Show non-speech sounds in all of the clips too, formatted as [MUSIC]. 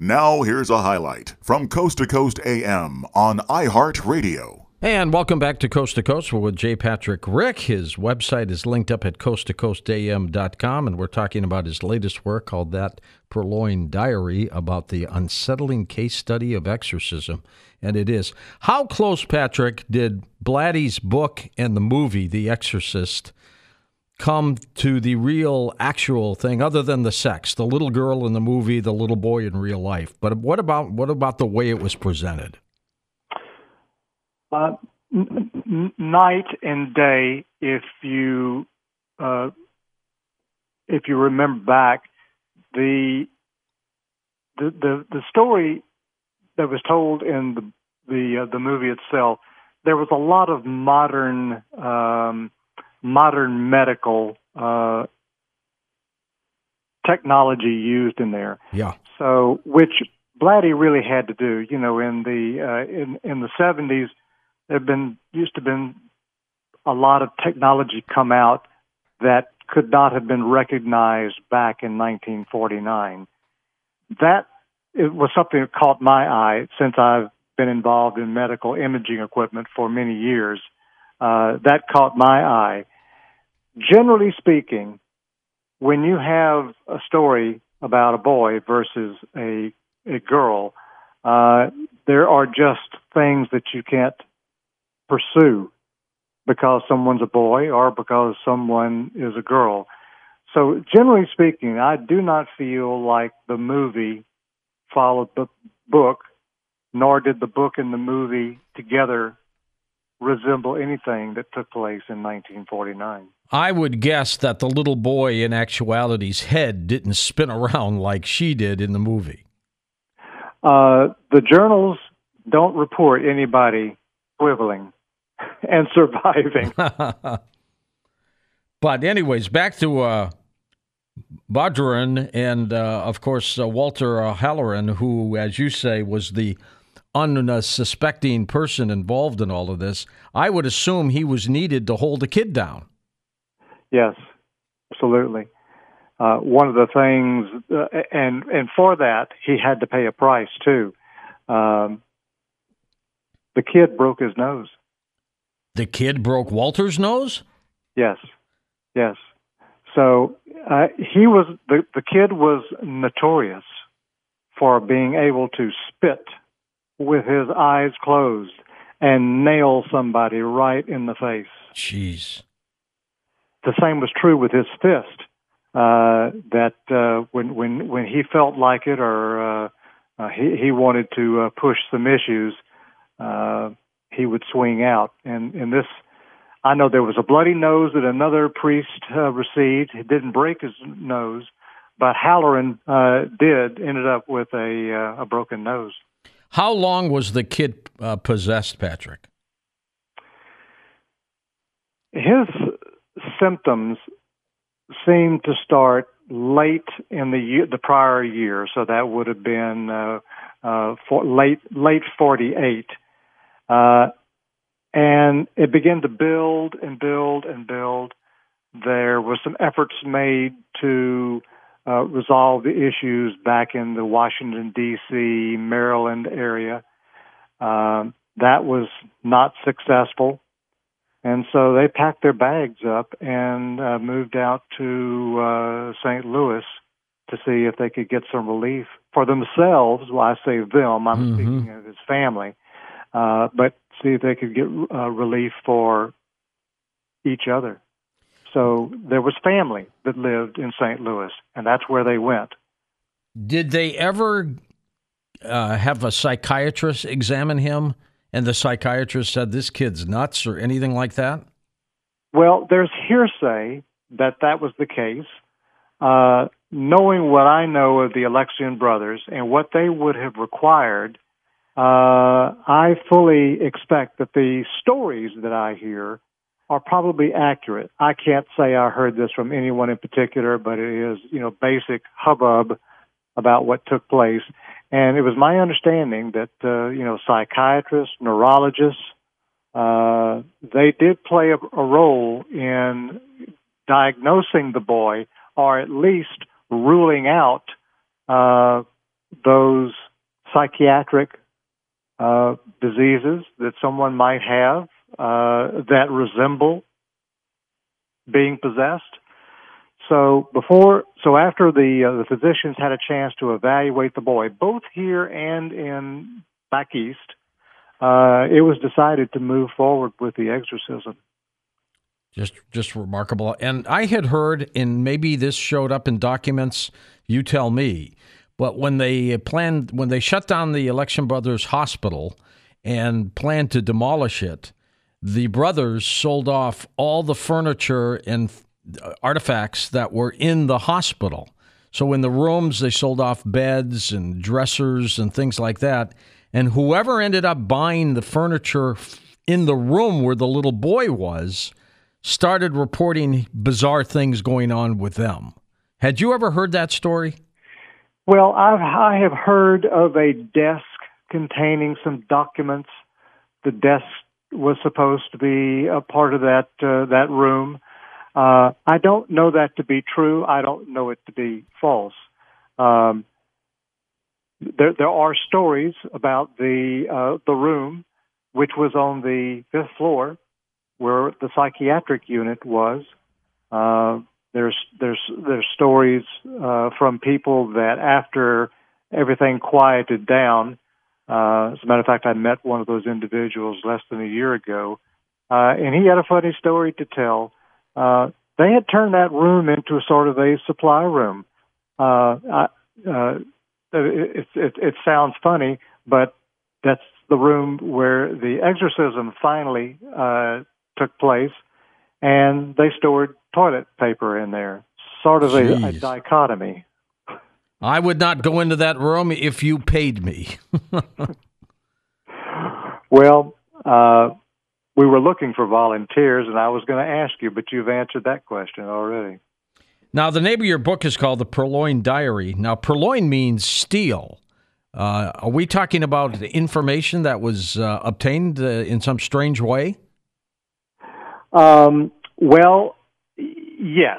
Now, here's a highlight from Coast to Coast AM on iHeartRadio. And welcome back to Coast to Coast. We're with J. Patrick Rick. His website is linked up at coasttocoastam.com, and we're talking about his latest work called That Purloined Diary about the unsettling case study of exorcism. And it is. How close, Patrick, did Blatty's book and the movie, The Exorcist, come to the real, actual thing, other than the sex? The little girl in the movie, the little boy in real life. But what about what about the way it was presented? Uh, n- n- night and day, if you uh, if you remember back, the the the, the story that was told in the the uh, the movie itself, there was a lot of modern um, modern medical uh, technology used in there. Yeah. So, which Blatty really had to do. You know, in the uh, in in the seventies, there been used to been a lot of technology come out that could not have been recognized back in 1949. That it was something that caught my eye since I've been involved in medical imaging equipment for many years. Uh, that caught my eye. Generally speaking, when you have a story about a boy versus a a girl, uh, there are just things that you can't pursue because someone's a boy or because someone is a girl. So generally speaking, I do not feel like the movie followed the book, nor did the book and the movie together resemble anything that took place in 1949. I would guess that the little boy in actuality's head didn't spin around [LAUGHS] like she did in the movie. Uh, the journals don't report anybody swiveling [LAUGHS] and surviving. [LAUGHS] but anyways, back to uh, and uh, of course uh, Walter Halloran, who, as you say, was the unsuspecting person involved in all of this. I would assume he was needed to hold the kid down. Yes, absolutely. Uh, one of the things, uh, and and for that he had to pay a price too. Um, the kid broke his nose. The kid broke Walter's nose? Yes, yes. So uh, he was the the kid was notorious for being able to spit with his eyes closed and nail somebody right in the face. Jeez. The same was true with his fist. Uh, that uh, when when when he felt like it or uh, uh, he he wanted to uh, push some issues, uh, he would swing out. And in this, I know there was a bloody nose that another priest uh, received. He didn't break his nose, but Halloran uh, did. Ended up with a uh, a broken nose. How long was the kid uh, possessed, Patrick? His symptoms seemed to start late in the year, the prior year, so that would have been uh, uh, for late late forty eight, uh, and it began to build and build and build. There were some efforts made to uh, resolve the issues back in the Washington D.C., Maryland area. Um, that was not successful. And so they packed their bags up and uh, moved out to uh, St. Louis to see if they could get some relief for themselves. Well, I say them, I'm mm-hmm. speaking of his family, uh, but see if they could get uh, relief for each other. So there was family that lived in St. Louis, and that's where they went. Did they ever uh, have a psychiatrist examine him? And the psychiatrist said this kid's nuts or anything like that? Well, there's hearsay that that was the case. Uh, knowing what I know of the Alexian brothers and what they would have required, uh, I fully expect that the stories that I hear are probably accurate. I can't say I heard this from anyone in particular, but it is, you know, basic hubbub about what took place. And it was my understanding that, uh, you know, psychiatrists, neurologists, uh, they did play a, a role in diagnosing the boy or at least ruling out uh, those psychiatric uh, diseases that someone might have uh, that resemble being possessed. So before, so after the uh, the physicians had a chance to evaluate the boy, both here and in back east, uh, it was decided to move forward with the exorcism. Just, just remarkable. And I had heard, and maybe this showed up in documents. You tell me. But when they planned, when they shut down the Alexian Brothers Hospital and planned to demolish it, the brothers sold off all the furniture and artifacts that were in the hospital. So in the rooms, they sold off beds and dressers and things like that. And whoever ended up buying the furniture in the room where the little boy was started reporting bizarre things going on with them. Had you ever heard that story? Well, I've, I have heard of a desk containing some documents. The desk was supposed to be a part of that uh, that room. Uh, I don't know that to be true. I don't know it to be false. Um, there, there are stories about the uh, the room, which was on the fifth floor, where the psychiatric unit was. Uh, there's there's there's stories uh, from people that after everything quieted down. Uh, as a matter of fact, I met one of those individuals less than a year ago, uh, and he had a funny story to tell. Uh, they had turned that room into a sort of a supply room. Uh, I, uh, it, it, it sounds funny, but that's the room where the exorcism finally uh, took place, and they stored toilet paper in there. Sort of a, a, dichotomy. I would not go into that room if you paid me. [LAUGHS] well, uh, we were looking for volunteers, and I was going to ask you, but you've answered that question already. Now, the name of your book is called The Purloined Diary. Now, purloin means steal. Uh, are we talking about information that was uh, obtained uh, in some strange way? Um, well, yes.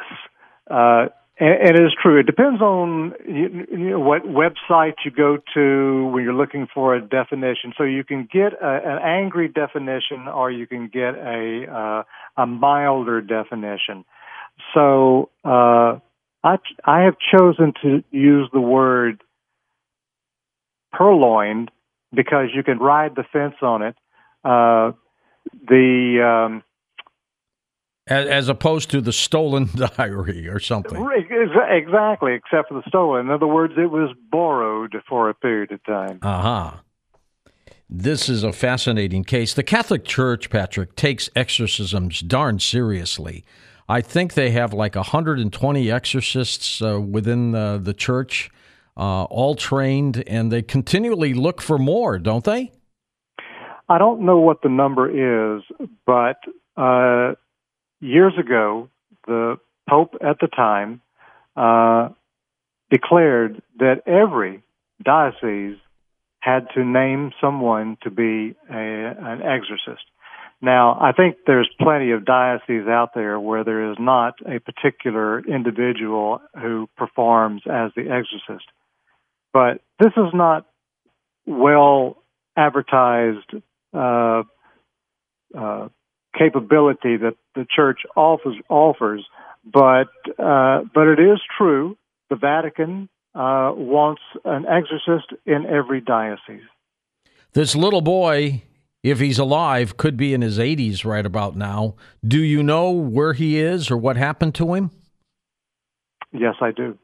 And, and, it is true. It depends on you, you know, what website you go to when you're looking for a definition. So you can get a, an angry definition, or you can get a uh, a milder definition. So uh, I I have chosen to use the word purloined because you can ride the fence on it. Uh, the um, as, as, opposed to the stolen [LAUGHS] diary or something. Exactly, except for the stolen. In other words, it was borrowed for a period of time. Uh huh. This is a fascinating case. The Catholic Church, Patrick, takes exorcisms darn seriously. I think they have like 120 exorcists uh, within the, the church, uh, all trained, and they continually look for more, don't they? I don't know what the number is, but uh, years ago, the Pope at the time uh, declared that every diocese had to name someone to be a, an exorcist. Now, I think there's plenty of dioceses out there where there is not a particular individual who performs as the exorcist. But this is not well advertised uh, uh, capability that the church offers. offers. But uh, but it is true. The Vatican uh, wants an exorcist in every diocese. This little boy if he's alive, could be in his 80s right about now. Do you know where he is or what happened to him? Yes, I do.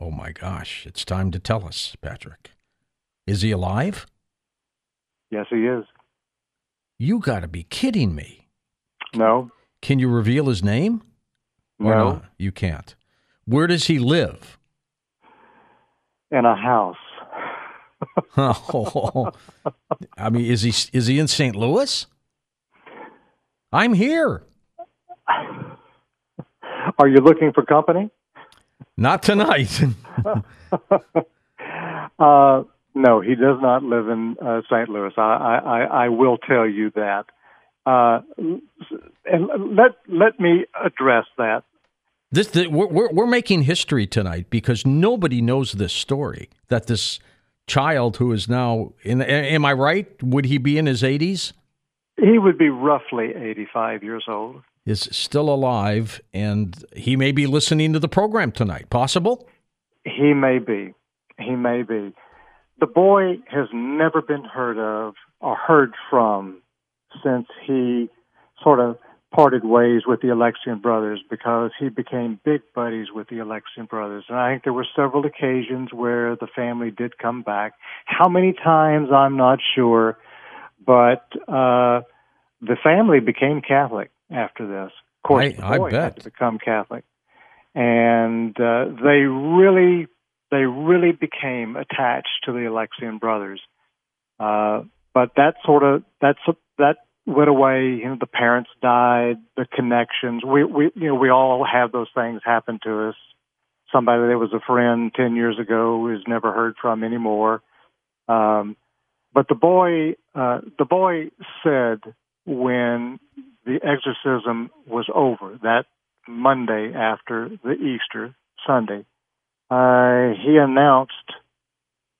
Oh my gosh, it's time to tell us, Patrick. Is he alive? Yes, he is. You got to be kidding me. No. Can you reveal his name? No. You can't. Where does he live? In a house. [LAUGHS] oh, I mean, is he is he in St. Louis? I'm here. [LAUGHS] Are you looking for company? Not tonight. [LAUGHS] uh, no, he does not live in uh, St. Louis. I, I, I will tell you that. Uh, and let let me address that. This the, we're we're making history tonight because nobody knows this story. That this child who is now in am I right? Would he be in his eighties? He would be roughly eighty-five years old. Is still alive, and he may be listening to the program tonight. Possible? He may be. He may be. The boy has never been heard of or heard from since he sort of parted ways with the Alexian brothers because he became big buddies with the Alexian brothers. And I think there were several occasions where the family did come back. How many times, I'm not sure, but uh, the family became Catholic after this. Of course, I, the boy I bet. had to become Catholic. And uh, they really, they really became attached to the Alexian brothers. Uh, but that sort of, that's, that went away. You know, the parents died, the connections. We, we, you know, we all have those things happen to us. Somebody that was a friend 10 years ago is never heard from anymore. Um, but the boy, uh, the boy said when the exorcism was over, that Monday after the Easter Sunday, uh, he announced,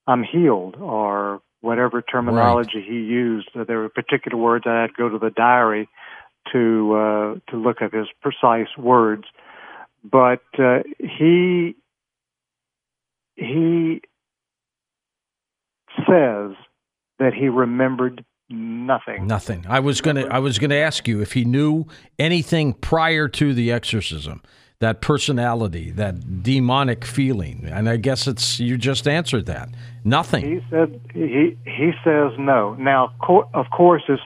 I'm healed, or whatever terminology he used. There were particular words I had to go to the diary to uh, to look at his precise words, but uh, he he says that he remembered nothing. Nothing. I was gonna. I was gonna ask you if he knew anything prior to the exorcism. That personality, that demonic feeling, and I guess it's you just answered that. Nothing. He said he he says no. Now, of course, if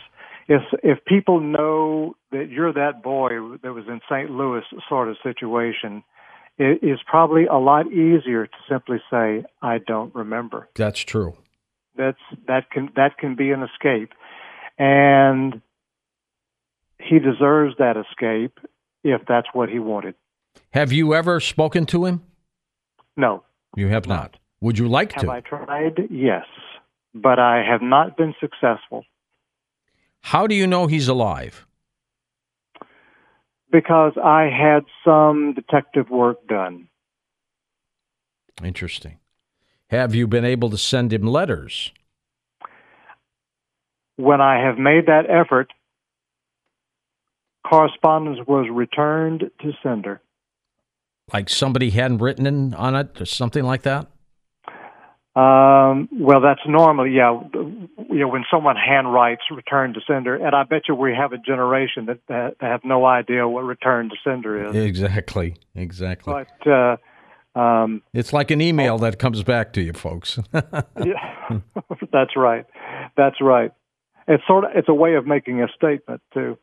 if if people know that you're that boy that was in St. Louis sort of situation, it is probably a lot easier to simply say I don't remember. That's true. That's that can that can be an escape, and he deserves that escape if that's what he wanted. Have you ever spoken to him? No. You have not. Would you like Have to? I tried? Yes, but I have not been successful How do you know he's alive? because I had some detective work done. Interesting. Have you been able to send him letters? When I have made that effort, correspondence was returned to sender. Like somebody hadn't written in on it or something like that? Um, well, that's normal, yeah. You know, when someone handwrites return to sender, and I bet you we have a generation that, that have no idea what return to sender is. Exactly. Exactly. But uh, um, it's like an email that comes back to you, folks. [LAUGHS] yeah, [LAUGHS] that's right. That's right. It's sort of it's a way of making a statement too.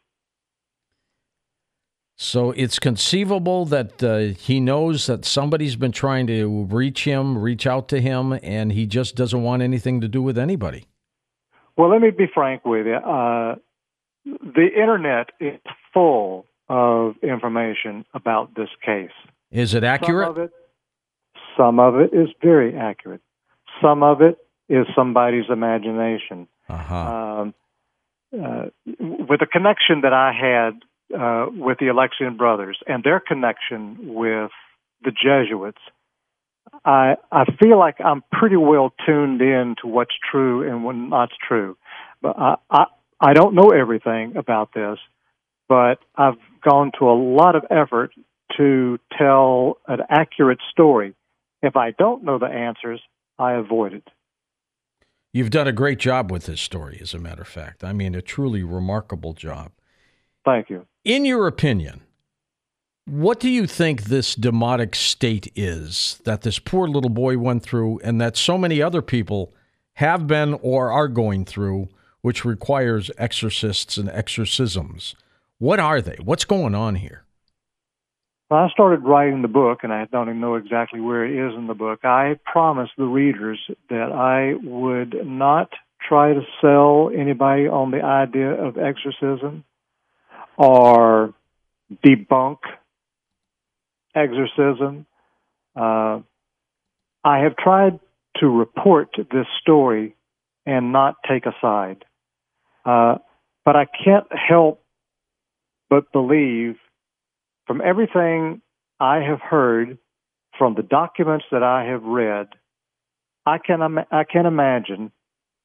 So it's conceivable that uh, he knows that somebody's been trying to reach him, reach out to him, and he just doesn't want anything to do with anybody. Well, let me be frank with you. Uh, the internet is full of information about this case. Is it accurate? Some of it, some of it is very accurate. Some of it is somebody's imagination. Uh-huh. Um, uh, with the connection that I had uh, with the Alexian brothers and their connection with the Jesuits, I I feel like I'm pretty well tuned in to what's true and what's not true. But I, I I don't know everything about this, but I've gone to a lot of effort to tell an accurate story. If I don't know the answers, I avoid it. You've done a great job with this story, as a matter of fact. I mean, a truly remarkable job. Thank you. In your opinion, what do you think this demonic state is that this poor little boy went through and that so many other people have been or are going through, which requires exorcists and exorcisms? What are they? What's going on here? When I started writing the book, and I don't even know exactly where it is in the book, I promised the readers that I would not try to sell anybody on the idea of exorcism or debunk exorcism. Uh, I have tried to report this story and not take a side. Uh, but I can't help but believe from everything I have heard from the documents that I have read, I can I can imagine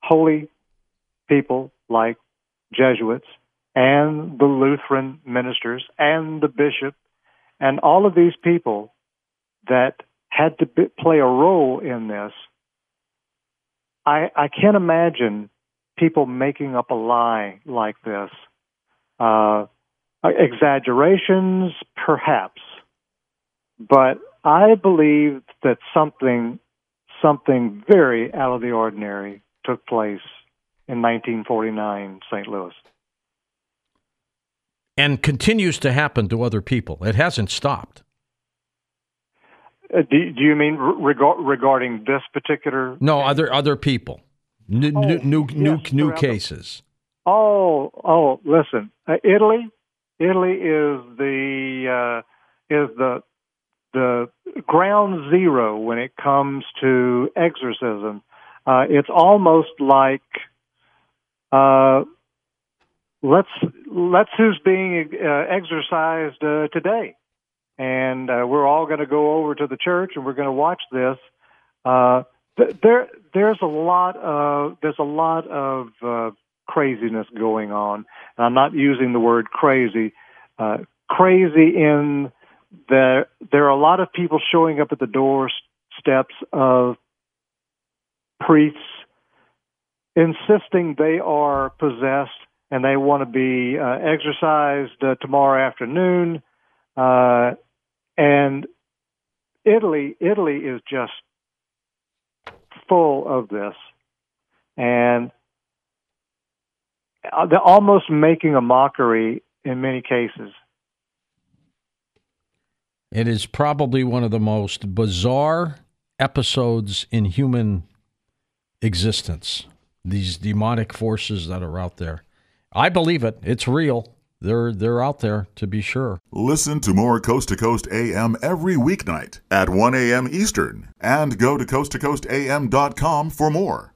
holy people like Jesuits and the Lutheran ministers and the bishop and all of these people that had to play a role in this. I I can't imagine people making up a lie like this. Uh, exaggerations, perhaps, but I believe that something something very out of the ordinary took place in 1949 St. Louis. And continues to happen to other people. It hasn't stopped. Uh, do, do, you mean regarding this particular? No, other other people, new oh, new new yes, new, new cases. Oh, oh, listen, uh, Italy, Italy is the uh, is the the ground zero when it comes to exorcism. Uh, it's almost like uh, let's let's who's being uh, exorcised uh, today, and uh, we're all going to go over to the church and we're going to watch this. Uh, there there's a lot of there's a lot of uh, craziness going on, and I'm not using the word crazy. Uh, crazy in there there are a lot of people showing up at the doorsteps of priests insisting they are possessed and they want to be uh, exorcised uh, tomorrow afternoon uh, and Italy Italy is just full of this and they're almost making a mockery in many cases it is probably one of the most bizarre episodes in human existence. These demonic forces that are out there. I believe it. It's real. They're they're out there to be sure. Listen to more Coast to Coast AM every weeknight at 1 a.m. Eastern and go to coasttocoastam.com for more.